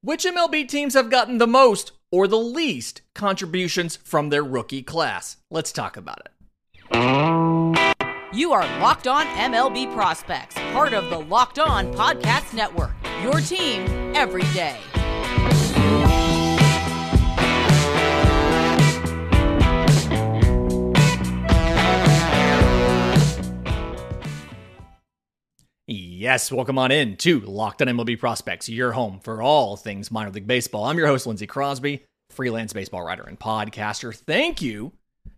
which MLB teams have gotten the most or the least contributions from their rookie class? Let's talk about it. You are Locked On MLB Prospects, part of the Locked On Podcast Network. Your team every day. Yes, welcome on in to Locked On MLB Prospects, your home for all things minor league baseball. I'm your host, Lindsay Crosby, freelance baseball writer and podcaster. Thank you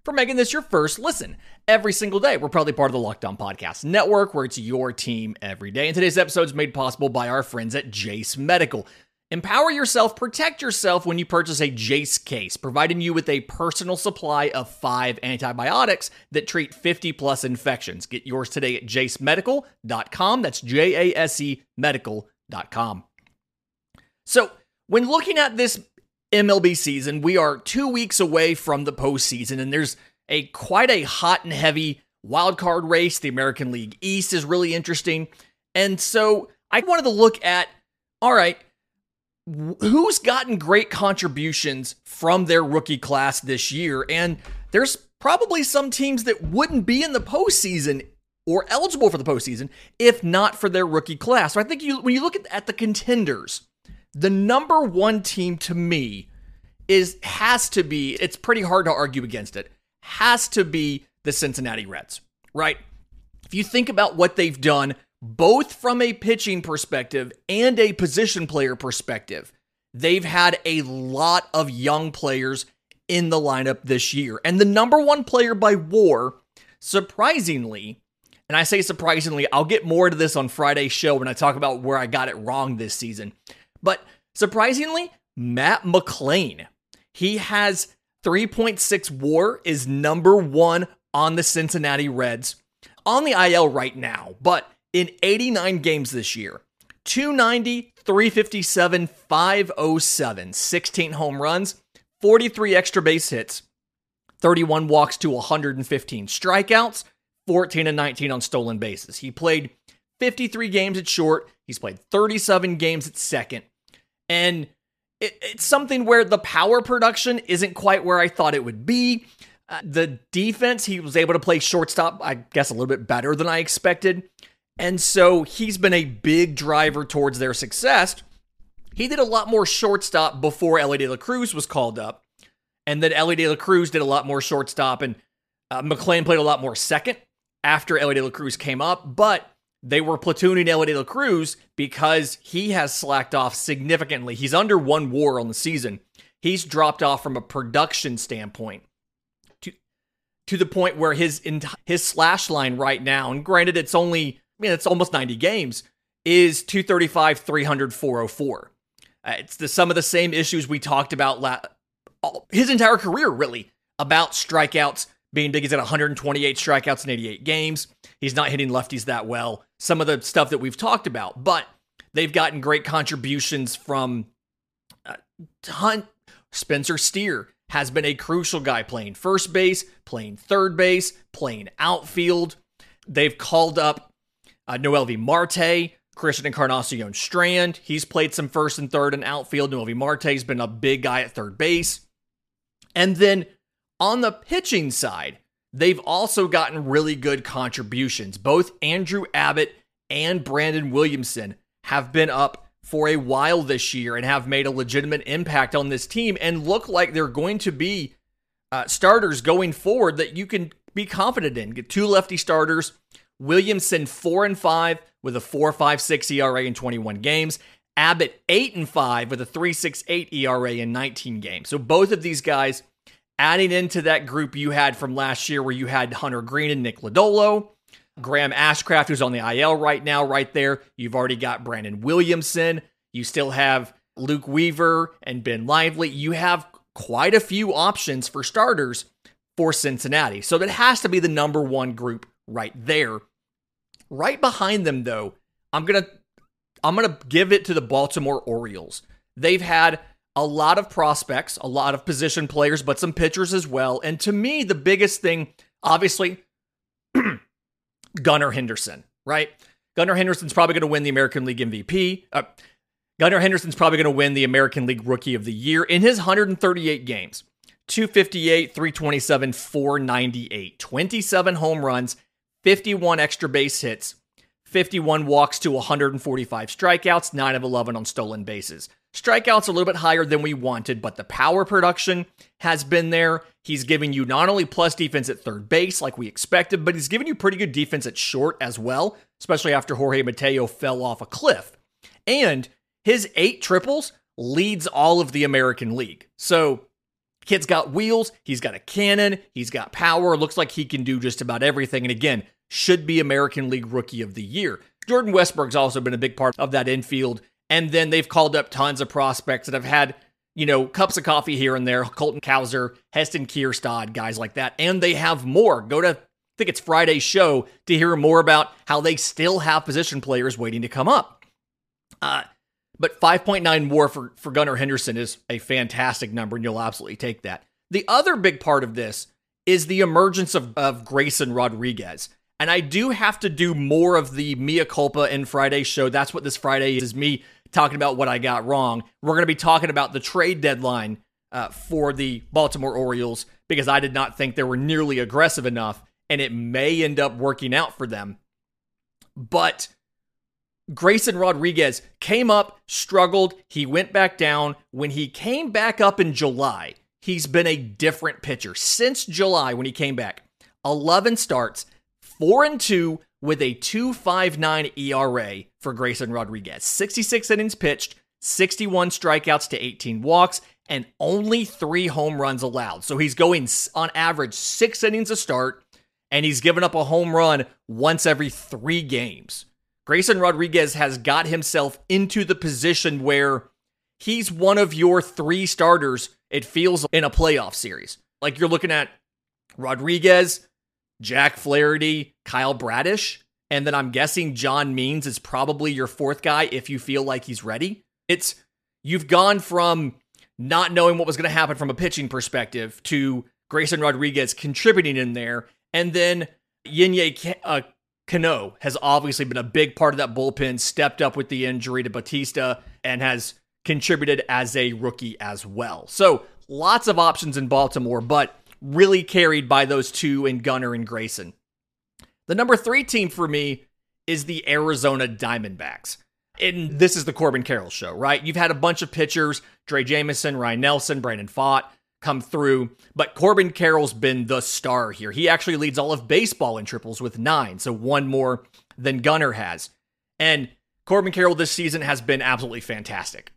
for making this your first listen every single day. We're probably part of the Locked On Podcast Network, where it's your team every day. And today's episode is made possible by our friends at Jase Medical. Empower yourself, protect yourself when you purchase a Jase case, providing you with a personal supply of five antibiotics that treat 50 plus infections. Get yours today at jasemedical.com. That's J A S E medical.com. So, when looking at this MLB season, we are two weeks away from the postseason, and there's a quite a hot and heavy wild card race. The American League East is really interesting. And so I wanted to look at all right, who's gotten great contributions from their rookie class this year? And there's probably some teams that wouldn't be in the postseason or eligible for the postseason if not for their rookie class. So I think you when you look at, at the contenders, the number one team to me is has to be, it's pretty hard to argue against it, has to be the Cincinnati Reds, right? If you think about what they've done both from a pitching perspective and a position player perspective, they've had a lot of young players in the lineup this year. And the number one player by war, surprisingly, and I say surprisingly, I'll get more into this on Friday's show when I talk about where I got it wrong this season. But surprisingly, Matt McLain, he has 3.6 war, is number one on the Cincinnati Reds on the IL right now, but in 89 games this year. 290, 357, 507, 16 home runs, 43 extra base hits, 31 walks to 115 strikeouts, 14 and 19 on stolen bases. He played 53 games at short, he's played 37 games at second, and it, it's something where the power production isn't quite where I thought it would be. Uh, the defense, he was able to play shortstop, I guess, a little bit better than I expected. And so he's been a big driver towards their success. He did a lot more shortstop before Elly De La Cruz was called up. And then Elly De La Cruz did a lot more shortstop, and uh, McLain played a lot more second after Elly De La Cruz came up. But they were platooning Elly De La Cruz because he has slacked off significantly. He's under one war on the season. He's dropped off from a production standpoint to to the point where his his slash line right now, and granted it's only mean, it's almost 90 games, is 235, 300, 404. Uh, it's the, some of the same issues we talked about la- all, his entire career, really, about strikeouts being big. He's at 128 strikeouts in 88 games. He's not hitting lefties that well. Some of the stuff that we've talked about, but they've gotten great contributions from uh, Hunt. Spencer Steer has been a crucial guy playing first base, playing third base, playing outfield. They've called up uh, V. Marte, Christian Encarnacion Strand. He's played some first and third and outfield. Noelvi Marte's been a big guy at third base. And then on the pitching side, they've also gotten really good contributions. Both Andrew Abbott and Brandon Williamson have been up for a while this year and have made a legitimate impact on this team and look like they're going to be uh, starters going forward that you can be confident in. Get two lefty starters Williamson four and five with a four five six ERA in 21 games. Abbott eight and five with a three six eight ERA in 19 games. So both of these guys adding into that group you had from last year where you had Hunter Greene and Nick Lodolo. Graham Ashcraft, who's on the IL right now, right there. You've already got Brandon Williamson. You still have Luke Weaver and Ben Lively. You have quite a few options for starters for Cincinnati. So that has to be the number one group right there. Right behind them, though, I'm gonna I'm gonna give it to the Baltimore Orioles. They've had a lot of prospects, a lot of position players, but some pitchers as well. And to me, the biggest thing, obviously, Gunnar Henderson, right? Gunnar Henderson's probably going to win the American League MVP. Uh, Gunnar Henderson's probably going to win the American League Rookie of the Year in his 138 games. 258, 327, 498. 27 home runs, 51 extra base hits, 51 walks to 145 strikeouts, 9 of 11 on stolen bases. Strikeouts a little bit higher than we wanted, but the power production has been there. He's giving you not only plus defense at third base like we expected, but he's giving you pretty good defense at short as well, especially after Jorge Mateo fell off a cliff. And his eight triples leads all of the American League. So, kid's got wheels, he's got a cannon, he's got power. Looks like he can do just about everything. And again, should be American League Rookie of the Year. Jordan Westburg's also been a big part of that infield. And then they've called up tons of prospects that have had, you know, cups of coffee here and there. Colton Cowser, Heston Kjerstad, guys like that. And they have more. Go to, I think it's Friday's show to hear more about how they still have position players waiting to come up. Uh, but 5.9 war for, for Gunnar Henderson is a fantastic number, and you'll absolutely take that. The other big part of this is the emergence of, of Grayson Rodriguez. And I do have to do more of the mea culpa in Friday's show. That's what this Friday is, is me talking about what I got wrong. We're going to be talking about the trade deadline uh, for the Baltimore Orioles because I did not think they were nearly aggressive enough, and it may end up working out for them. But Grayson Rodriguez came up, struggled, he went back down. When he came back up in July, he's been a different pitcher since July when he came back. 11 starts, 4 and 2 with a 2.59 ERA for Grayson Rodriguez. 66 innings pitched, 61 strikeouts to 18 walks, and only 3 home runs allowed. So he's going on average 6 innings a start and he's given up a home run once every 3 games. Grayson Rodriguez has got himself into the position where he's one of your three starters, it feels, in a playoff series. Like you're looking at Rodriguez, Jack Flaherty, Kyle Bradish, and then I'm guessing John Means is probably your fourth guy if you feel like he's ready. It's you've gone from not knowing what was going to happen from a pitching perspective to Grayson Rodriguez contributing in there, and then Yennier uh, Cano has obviously been a big part of that bullpen, stepped up with the injury to Bautista, and has contributed as a rookie as well. So lots of options in Baltimore, but really carried by those two in Gunnar and Grayson. The number three team for me is the Arizona Diamondbacks. And this is the Corbin Carroll show, right? You've had a bunch of pitchers, Drey Jameson, Ryan Nelson, Brandon Pfaadt, come through. But Corbin Carroll's been the star here. He actually leads all of baseball in triples with nine, so one more than Gunnar has. And Corbin Carroll this season has been absolutely fantastic.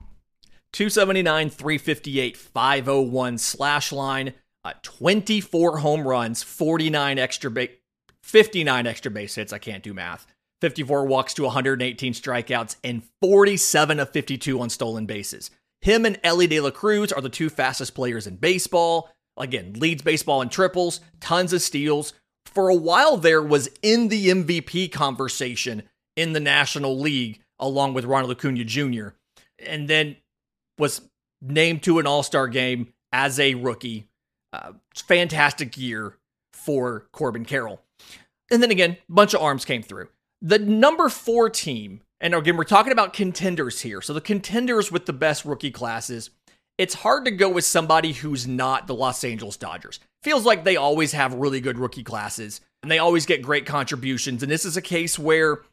279, 358, 501 slash line, uh, 24 home runs, 49 extra base, 59 extra base hits. I can't do math. 54 walks to 118 strikeouts, and 47 of 52 on stolen bases. Him and Elly De La Cruz are the two fastest players in baseball. Again, leads baseball in triples, tons of steals. For a while there was in the MVP conversation in the National League along with Ronald Acuna Jr. and then was named to an All-Star game as a rookie. Uh, fantastic year for Corbin Carroll. And then again, bunch of arms came through. The number 4 team and again, we're talking about contenders here. So the contenders with the best rookie classes, it's hard to go with somebody who's not the Los Angeles Dodgers. Feels like they always have really good rookie classes and they always get great contributions. And this is a case where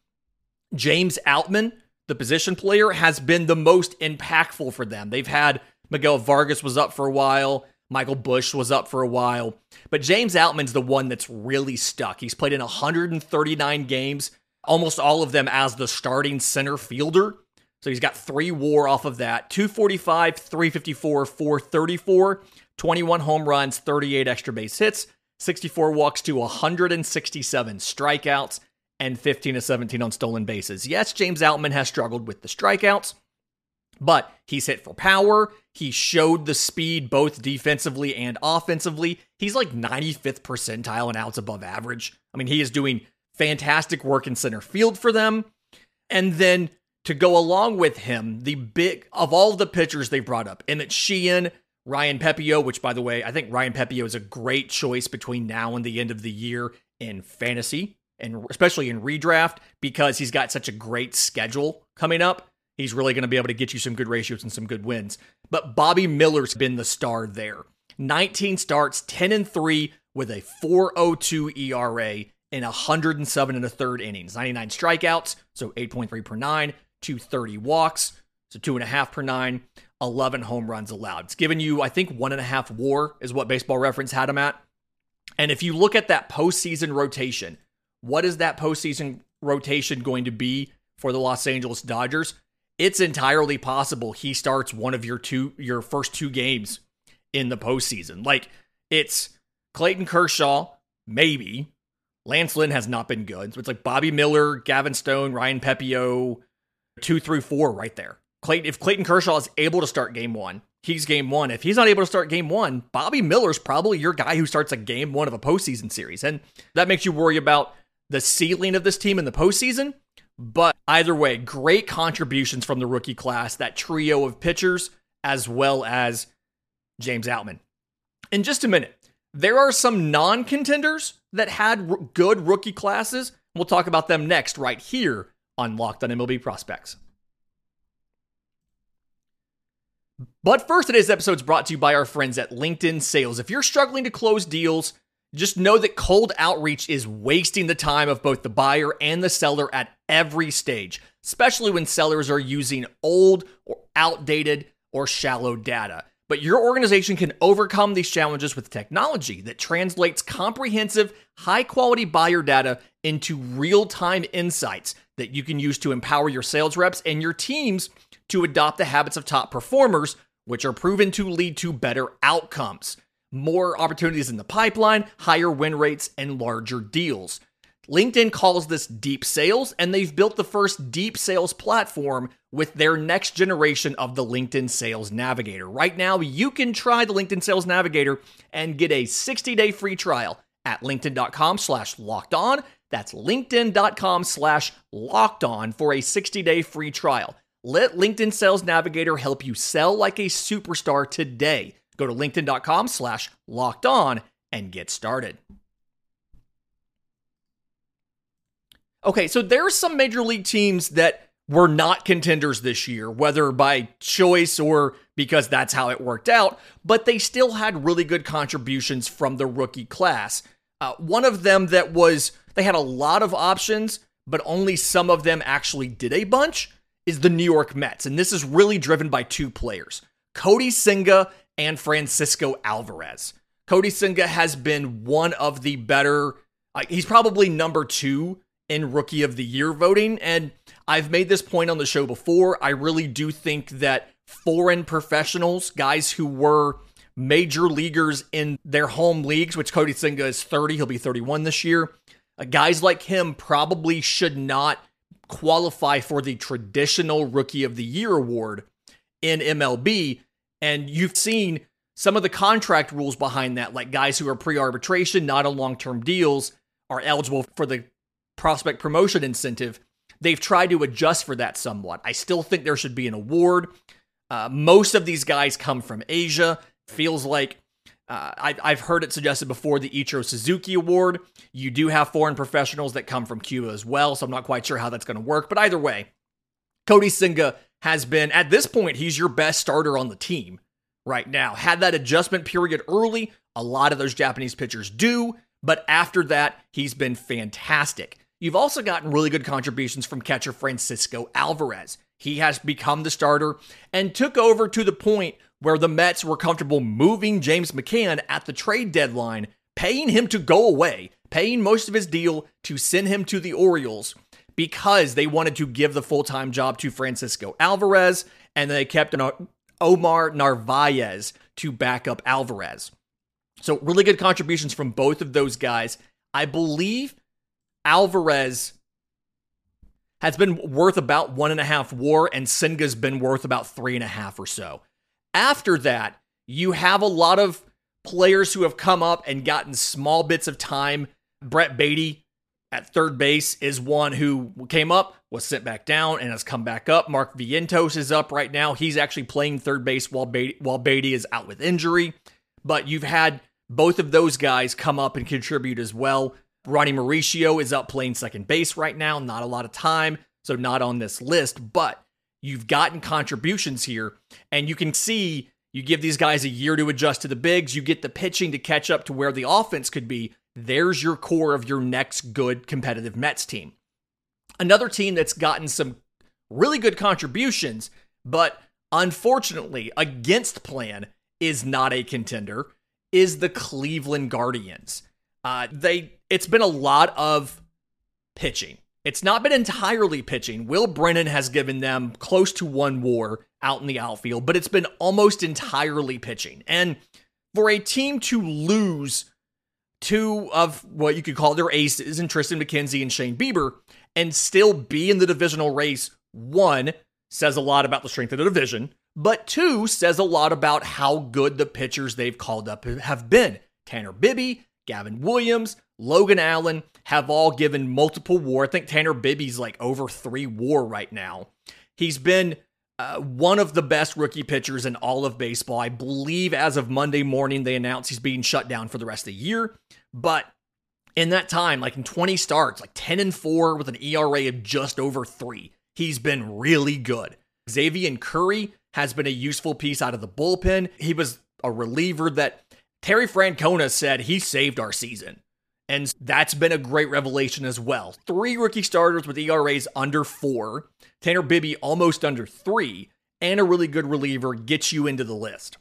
James Outman, the position player, has been the most impactful for them. They've had Miguel Vargas was up for a while. Michael Busch was up for a while. But James Outman's the one that's really stuck. He's played in 139 games almost all of them as the starting center fielder. So he's got three war off of that 245, 354, 434, 21 home runs, 38 extra base hits, 64 walks to 167 strikeouts, and 15 to 17 on stolen bases. Yes, James Outman has struggled with the strikeouts, but he's hit for power. He showed the speed both defensively and offensively. He's like 95th percentile and outs above average. I mean, he is doing fantastic work in center field for them. And then to go along with him, the big of all the pitchers they brought up, Emmett Sheehan, Ryan Pepiot, which by the way, I think Ryan Pepiot is a great choice between now and the end of the year in fantasy and especially in redraft because he's got such a great schedule coming up. he's really going to be able to get you some good ratios and some good wins. But Bobby Miller's been the star there. 19 starts, 10 and 3 with a 402 ERA in 107 and a third innings, 99 strikeouts, so 8.3 per nine, 230 walks, so two and a half per nine, 11 home runs allowed. It's given you, I think, one and a half war is what baseball reference had him at. And if you look at that postseason rotation, what is that postseason rotation going to be for the Los Angeles Dodgers? It's entirely possible he starts one of your two your first two games in the postseason. Like it's Clayton Kershaw, maybe. Lance Lynn has not been good. So it's like Bobby Miller, Gavin Stone, Ryan Pepiot, two through four right there. Clayton, if Clayton Kershaw is able to start game one, he's game one. If he's not able to start game one, Bobby Miller's probably your guy who starts a game one of a postseason series. And that makes you worry about the ceiling of this team in the postseason. But either way, great contributions from the rookie class, that trio of pitchers, as well as James Outman. In just a minute, there are some non contenders that had r- good rookie classes. We'll talk about them next, right here on Locked on MLB Prospects. But first, today's episode is brought to you by our friends at LinkedIn Sales. If you're struggling to close deals, just know that cold outreach is wasting the time of both the buyer and the seller at every stage, especially when sellers are using old or outdated or shallow data. But your organization can overcome these challenges with technology that translates comprehensive, high quality buyer data into real time insights that you can use to empower your sales reps and your teams to adopt the habits of top performers, which are proven to lead to better outcomes, more opportunities in the pipeline, higher win rates, and larger deals. LinkedIn calls this deep sales, and they've built the first deep sales platform with their next generation of the LinkedIn Sales Navigator. Right now, you can try the LinkedIn Sales Navigator and get a 60-day free trial at linkedin.com slash locked on. That's linkedin.com slash locked on for a 60-day free trial. Let LinkedIn Sales Navigator help you sell like a superstar today. Go to linkedin.com slash locked on and get started. Okay, so there are some major league teams that were not contenders this year, whether by choice or because that's how it worked out, but they still had really good contributions from the rookie class. Uh, one of them that was, they had a lot of options, but only some of them actually did a bunch, is the New York Mets. And this is really driven by two players Kodai Senga and Francisco Alvarez. Kodai Senga has been one of the better, uh, he's probably number two in rookie of the year voting. And I've made this point on the show before. I really do think that foreign professionals, guys who were major leaguers in their home leagues, which Kodai Senga is 30, he'll be 31 this year. Uh, guys like him probably should not qualify for the traditional rookie of the year award in MLB. And you've seen some of the contract rules behind that, like guys who are pre arbitration, not on long term deals, are eligible for the prospect promotion incentive. They've tried to adjust for that somewhat. I still think there should be an award. Uh, most of these guys come from Asia. Feels like uh, I, I've heard it suggested before the Ichiro Suzuki Award. You do have foreign professionals that come from Cuba as well, so I'm not quite sure how that's going to work. But either way, Kodai Senga has been, at this point, he's your best starter on the team right now. Had that adjustment period early, a lot of those Japanese pitchers do, but after that, he's been fantastic. You've also gotten really good contributions from catcher Francisco Alvarez. He has become the starter and took over to the point where the Mets were comfortable moving James McCann at the trade deadline, paying him to go away, paying most of his deal to send him to the Orioles because they wanted to give the full time job to Francisco Alvarez, and they kept an uh, Omar Narvaez to back up Alvarez. So, really good contributions from both of those guys. I believe Alvarez has been worth about one and a half war, and Senga's been worth about three and a half or so. After that, you have a lot of players who have come up and gotten small bits of time. Brett Baty at third base is one who came up, was sent back down, and has come back up. Mark Vientos is up right now. He's actually playing third base while Baty, while Baty is out with injury. But you've had both of those guys come up and contribute as well. Ronny Mauricio is up playing second base right now. Not a lot of time, so not on this list. But You've gotten contributions here, and you can see you give these guys a year to adjust to the bigs, you get the pitching to catch up to where the offense could be. There's your core of your next good competitive Mets team. Another team that's gotten some really good contributions, but unfortunately, against plan, is not a contender, is the Cleveland Guardians. Uh, they it's been a lot of pitching. It's not been entirely pitching. Will Brennan has given them close to one war out in the outfield, but it's been almost entirely pitching. And for a team to lose two of what you could call their aces in Triston McKenzie and Shane Bieber and still be in the divisional race, one, says a lot about the strength of the division, but two, says a lot about how good the pitchers they've called up have been. Tanner Bibee, Gavin Williams, Logan Allen have all given multiple war. I think Tanner Bibee's like over three war right now. He's been uh, one of the best rookie pitchers in all of baseball. I believe as of Monday morning, they announced he's being shut down for the rest of the year. But in that time, like in 20 starts, like 10 and 4 with an ERA of just over three, he's been really good. Xzavion Curry has been a useful piece out of the bullpen. He was a reliever that Terry Francona said he saved our season. And that's been a great revelation as well. Three rookie starters with ERAs under four, Tanner Bibee almost under three, and a really good reliever gets you into the list.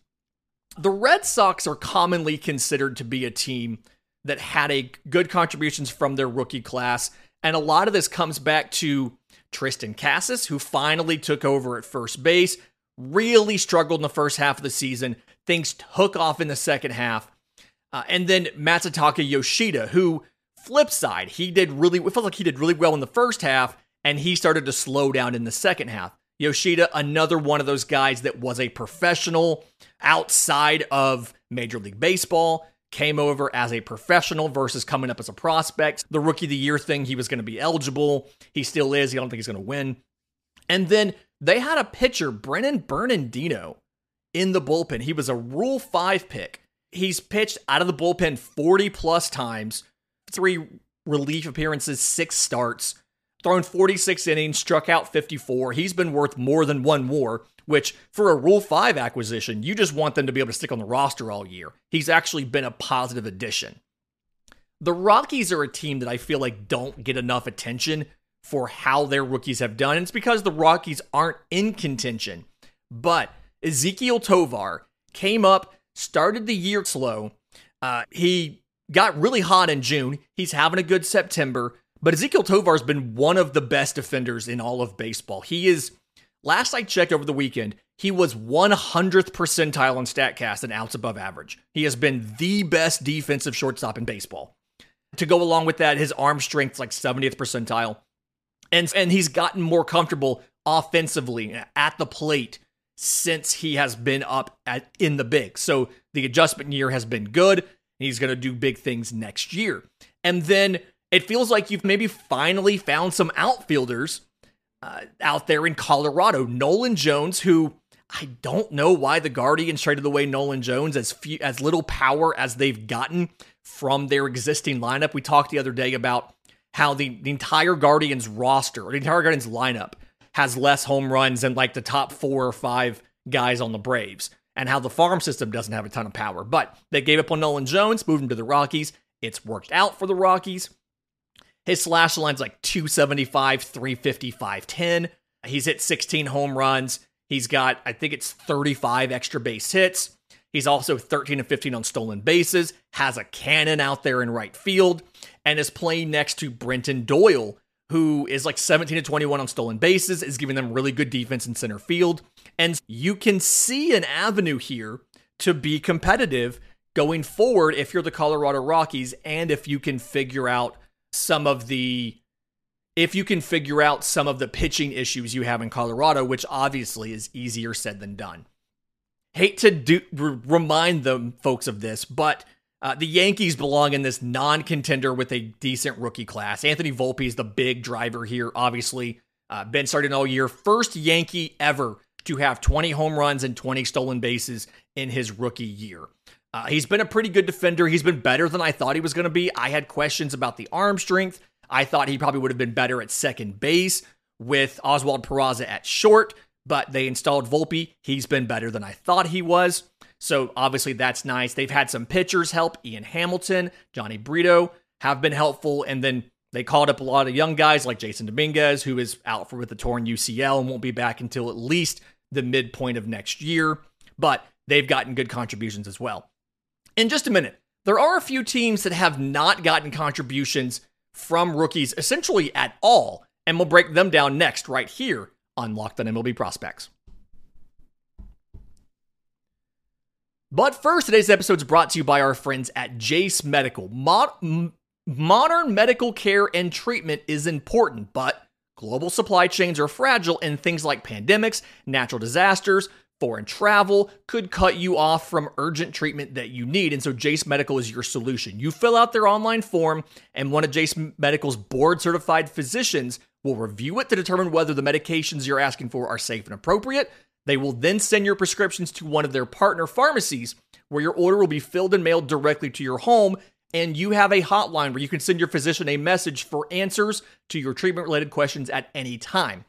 The Red Sox are commonly considered to be a team that had a good contributions from their rookie class, and a lot of this comes back to Triston Casas, who finally took over at first base, really struggled in the first half of the season. Things took off in the second half. Uh, and then Masataka Yoshida, who, flip side, he did really, it felt like he did really well in the first half, and he started to slow down in the second half. Yoshida, another one of those guys that was a professional outside of Major League Baseball, came over as a professional versus coming up as a prospect. The rookie of the year thing, he was going to be eligible. He still is. I don't think he's going to win. And then they had a pitcher, Brennan Bernardino, in the bullpen. He was a Rule 5 pick. He's pitched out of the bullpen 40 plus times, three relief appearances, six starts, thrown 46 innings, struck out 54. He's been worth more than one war, which for a Rule 5 acquisition, you just want them to be able to stick on the roster all year. He's actually been a positive addition. The Rockies are a team that I feel like don't get enough attention for how their rookies have done. It's because the Rockies aren't in contention. But Ezequiel Tovar came up, started the year slow. Uh, he got really hot in June. He's having a good September. But Ezequiel Tovar has been one of the best defenders in all of baseball. He is, last I checked over the weekend, he was 100th percentile on StatCast and outs above average. He has been the best defensive shortstop in baseball. To go along with that, his arm strength's like 70th percentile. And, and he's gotten more comfortable offensively at the plate since he has been up at, in the big. So the adjustment year has been good. He's going to do big things next year. And then it feels like you've maybe finally found some outfielders uh, out there in Colorado. Nolan Jones, who I don't know why the Guardians traded away Nolan Jones as few, as little power as they've gotten from their existing lineup. We talked the other day about how the, the entire Guardians roster or the entire Guardians lineup has less home runs than like the top four or five guys on the Braves, and how the farm system doesn't have a ton of power. But they gave up on Nolan Jones, moved him to the Rockies. It's worked out for the Rockies. His slash line's like 275, 350, 510. He's hit 16 home runs. He's got, I think it's 35 extra base hits. He's also 13 and 15 on stolen bases, has a cannon out there in right field, and is playing next to Brenton Doyle, who is like 17 to 21 on stolen bases, is giving them really good defense in center field. And you can see an avenue here to be competitive going forward if you're the Colorado Rockies and if you can figure out some of the if you can figure out some of the pitching issues you have in Colorado, which obviously is easier said than done. Hate to do, remind them folks of this, but uh, the Yankees belong in this non-contender with a decent rookie class. Anthony Volpe is the big driver here. Obviously, uh, been starting all year. First Yankee ever to have 20 home runs and 20 stolen bases in his rookie year. Uh, he's been a pretty good defender. He's been better than I thought he was going to be. I had questions about the arm strength. I thought he probably would have been better at second base with Oswald Peraza at short, but they installed Volpe. He's been better than I thought he was. So obviously that's nice. They've had some pitchers help. Ian Hamilton, Jhony Brito have been helpful. And then they called up a lot of young guys like Jasson Dominguez, who is out for with a torn UCL and won't be back until at least the midpoint of next year. But they've gotten good contributions as well. In just a minute, there are a few teams that have not gotten contributions from rookies essentially at all, and we'll break them down next right here on Locked on MLB Prospects. But first, today's episode is brought to you by our friends at Jase Medical. Mod- modern medical care and treatment is important, but global supply chains are fragile, and things like pandemics, natural disasters, foreign travel could cut you off from urgent treatment that you need. And so Jase Medical is your solution. You fill out their online form, and one of Jase Medical's board certified physicians will review it to determine whether the medications you're asking for are safe and appropriate. They will then send your prescriptions to one of their partner pharmacies where your order will be filled and mailed directly to your home. And you have a hotline where you can send your physician a message for answers to your treatment related questions at any time.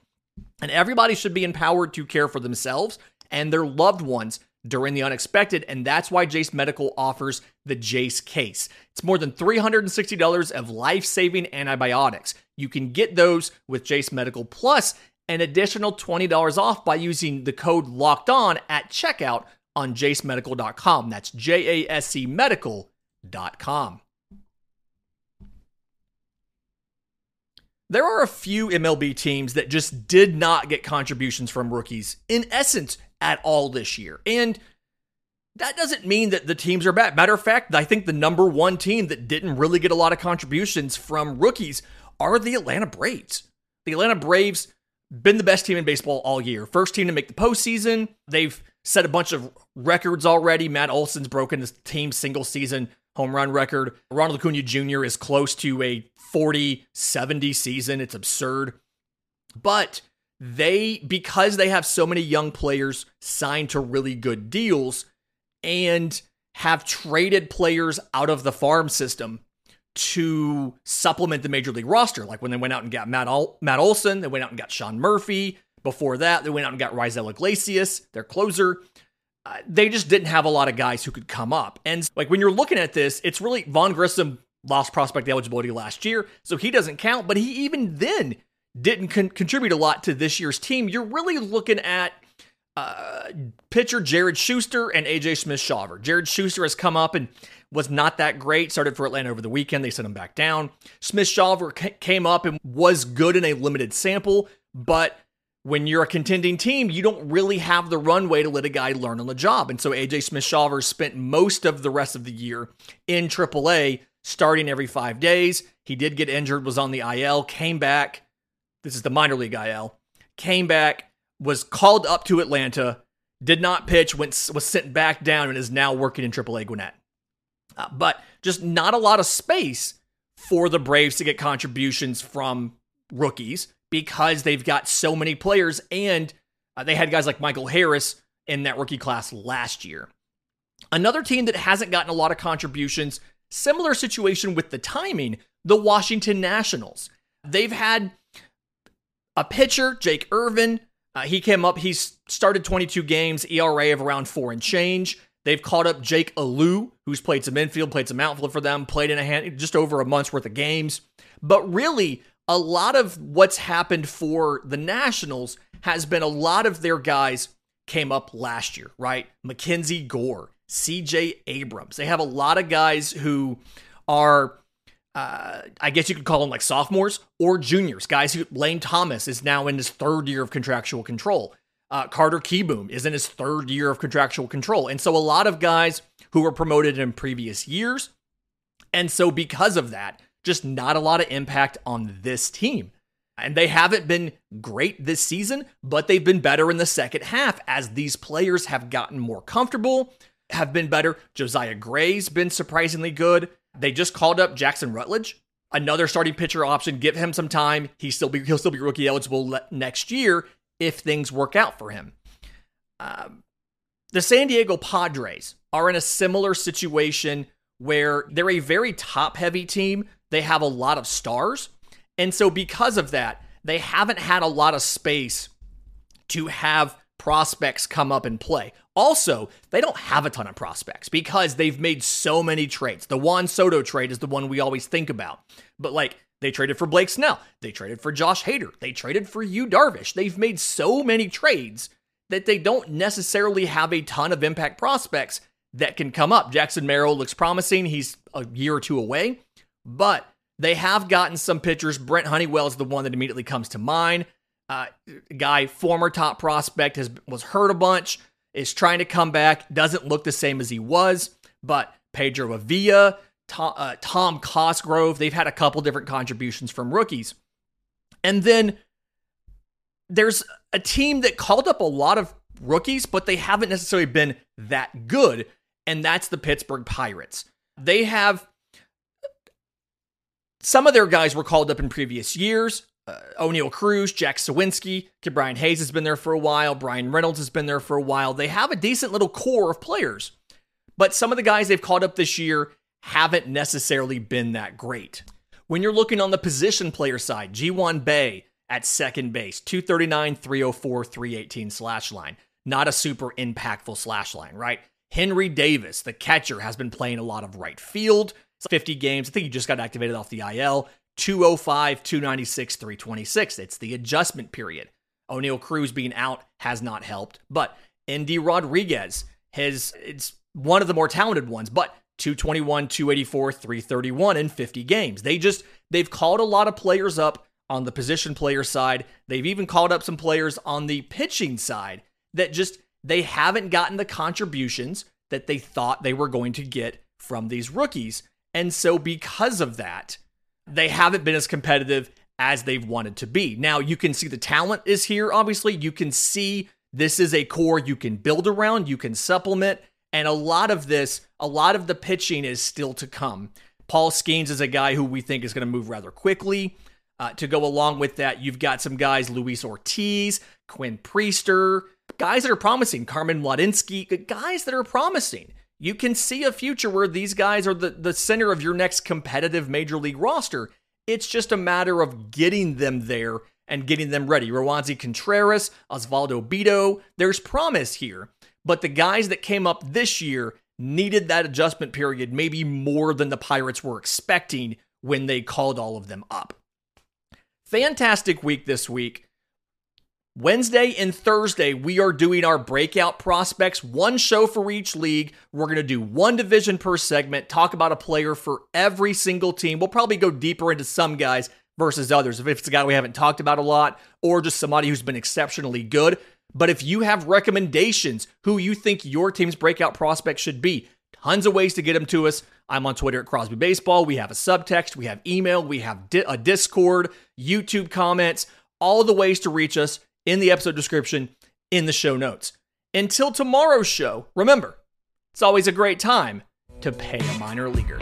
And everybody should be empowered to care for themselves and their loved ones during the unexpected, and that's why Jase Medical offers the Jase case. It's more than $360 of life saving antibiotics. You can get those with Jase Medical Plus an additional $20 off by using the code locked on at checkout on jasemedical.com. That's J A S C medical.com. There are a few MLB teams that just did not get contributions from rookies, in essence, at all this year. And that doesn't mean that the teams are bad. Matter of fact, I think the number one team that didn't really get a lot of contributions from rookies are the Atlanta Braves. The Atlanta Braves been the best team in baseball all year. First team to make the postseason. They've set a bunch of records already. Matt Olson's broken his team single season home run record. Ronald Acuna Jr. is close to a 40 70 season. It's absurd. But they, because they have so many young players signed to really good deals and have traded players out of the farm system, to supplement the major league roster. Like when they went out and got Matt, Ol- Matt Olson, they went out and got Sean Murphy. Before that, they went out and got Raisel Iglesias, their closer. Uh, they just didn't have a lot of guys who could come up. And like when you're looking at this, it's really Vaughn Grissom lost prospect eligibility last year, so he doesn't count. But he even then didn't con- contribute a lot to this year's team. You're really looking at uh, pitcher Jared Schuster and AJ Smith Shawver. Jared Schuster has come up and was not that great. Started for Atlanta over the weekend. They sent him back down. Smith Shawver came up and was good in a limited sample, but when you're a contending team, you don't really have the runway to let a guy learn on the job. And so AJ Smith Shawver spent most of the rest of the year in AAA, starting every five days. He did get injured, was on the IL, came back. This is the minor league IL. Came back, was called up to Atlanta, did not pitch, went was sent back down, and is now working in AAA Gwinnett. Uh, but just not a lot of space for the Braves to get contributions from rookies because they've got so many players and uh, they had guys like Michael Harris in that rookie class last year. Another team that hasn't gotten a lot of contributions, similar situation with the timing, the Washington Nationals. They've had a pitcher, Jake Irvin. Uh, he came up, he's started 22 games, ERA of around four and change. They've caught up Jake Alu, who's played some infield, played some outfield for them, played in a hand, just over a month's worth of games. But really, a lot of what's happened for the Nationals has been a lot of their guys came up last year, right? Mackenzie Gore, CJ Abrams. They have a lot of guys who are, uh, I guess you could call them like sophomores or juniors, guys who, Lane Thomas is now in his third year of contractual control. Uh, Carter Kieboom is in his third year of contractual control. And so a lot of guys who were promoted in previous years. And so because of that, just not a lot of impact on this team. And they haven't been great this season, but they've been better in the second half as these players have gotten more comfortable, have been better. Josiah Gray's been surprisingly good. They just called up Jackson Rutledge, another starting pitcher option. Give him some time. He still be he'll still be rookie eligible next year if things work out for him. Um, the San Diego Padres are in a similar situation where they're a very top heavy team. They have a lot of stars. And so, because of that, they haven't had a lot of space to have prospects come up and play. Also, they don't have a ton of prospects because they've made so many trades. The Juan Soto trade is the one we always think about. But like they traded for Blake Snell, they traded for Josh Hader, they traded for Yu Darvish. They've made so many trades that they don't necessarily have a ton of impact prospects that can come up. Jackson Merrill looks promising. He's a year or two away, but they have gotten some pitchers. Brent Honeywell is the one that immediately comes to mind. Uh, guy, former top prospect, has was hurt a bunch, is trying to come back. Doesn't look the same as he was, but Pedro Avila, Tom, uh, Tom Cosgrove, they've had a couple different contributions from rookies. And then there's a team that called up a lot of rookies, but they haven't necessarily been that good and that's the Pittsburgh Pirates. They have some of their guys were called up in previous years. Uh, Oneil Cruz, Jack Suwinski, Brian Hayes has been there for a while. Bryan Reynolds has been there for a while. They have a decent little core of players, but some of the guys they've called up this year haven't necessarily been that great. When you're looking on the position player side, Ji-hwan Bae at second base, 239, 304, 318 slash line. Not a super impactful slash line, right? Henry Davis, the catcher, has been playing a lot of right field. 50 games. I think he just got activated off the IL. 205, 296, 326. It's the adjustment period. Oneil Cruz being out has not helped, but Endy Rodriguez has it's one of the more talented ones, but 221, 284, 331 in 50 games. They just they've called a lot of players up on the position player side. They've even called up some players on the pitching side that just they haven't gotten the contributions that they thought they were going to get from these rookies. And so, because of that, they haven't been as competitive as they've wanted to be. Now, you can see the talent is here, obviously. You can see this is a core you can build around, you can supplement. And a lot of this, a lot of the pitching is still to come. Paul Skenes is a guy who we think is going to move rather quickly. Uh, to go along with that, you've got some guys, Luis Ortiz, Quinn Priester, guys that are promising, Carmen Mlodzinski, guys that are promising. You can see a future where these guys are the, the center of your next competitive major league roster. It's just a matter of getting them there and getting them ready. Roansy Contreras, Osvaldo Bido, there's promise here. But the guys that came up this year needed that adjustment period maybe more than the Pirates were expecting when they called all of them up. Fantastic week this week. Wednesday and Thursday, we are doing our breakout prospects, one show for each league. We're going to do one division per segment, talk about a player for every single team. We'll probably go deeper into some guys versus others if it's a guy we haven't talked about a lot or just somebody who's been exceptionally good. But if you have recommendations who you think your team's breakout prospect should be, tons of ways to get them to us. I'm on Twitter at Crosby Baseball. We have a subtext, we have email, we have a Discord, YouTube comments, all the ways to reach us in the episode description in the show notes. Until tomorrow's show, remember, it's always a great time to pay a minor leaguer.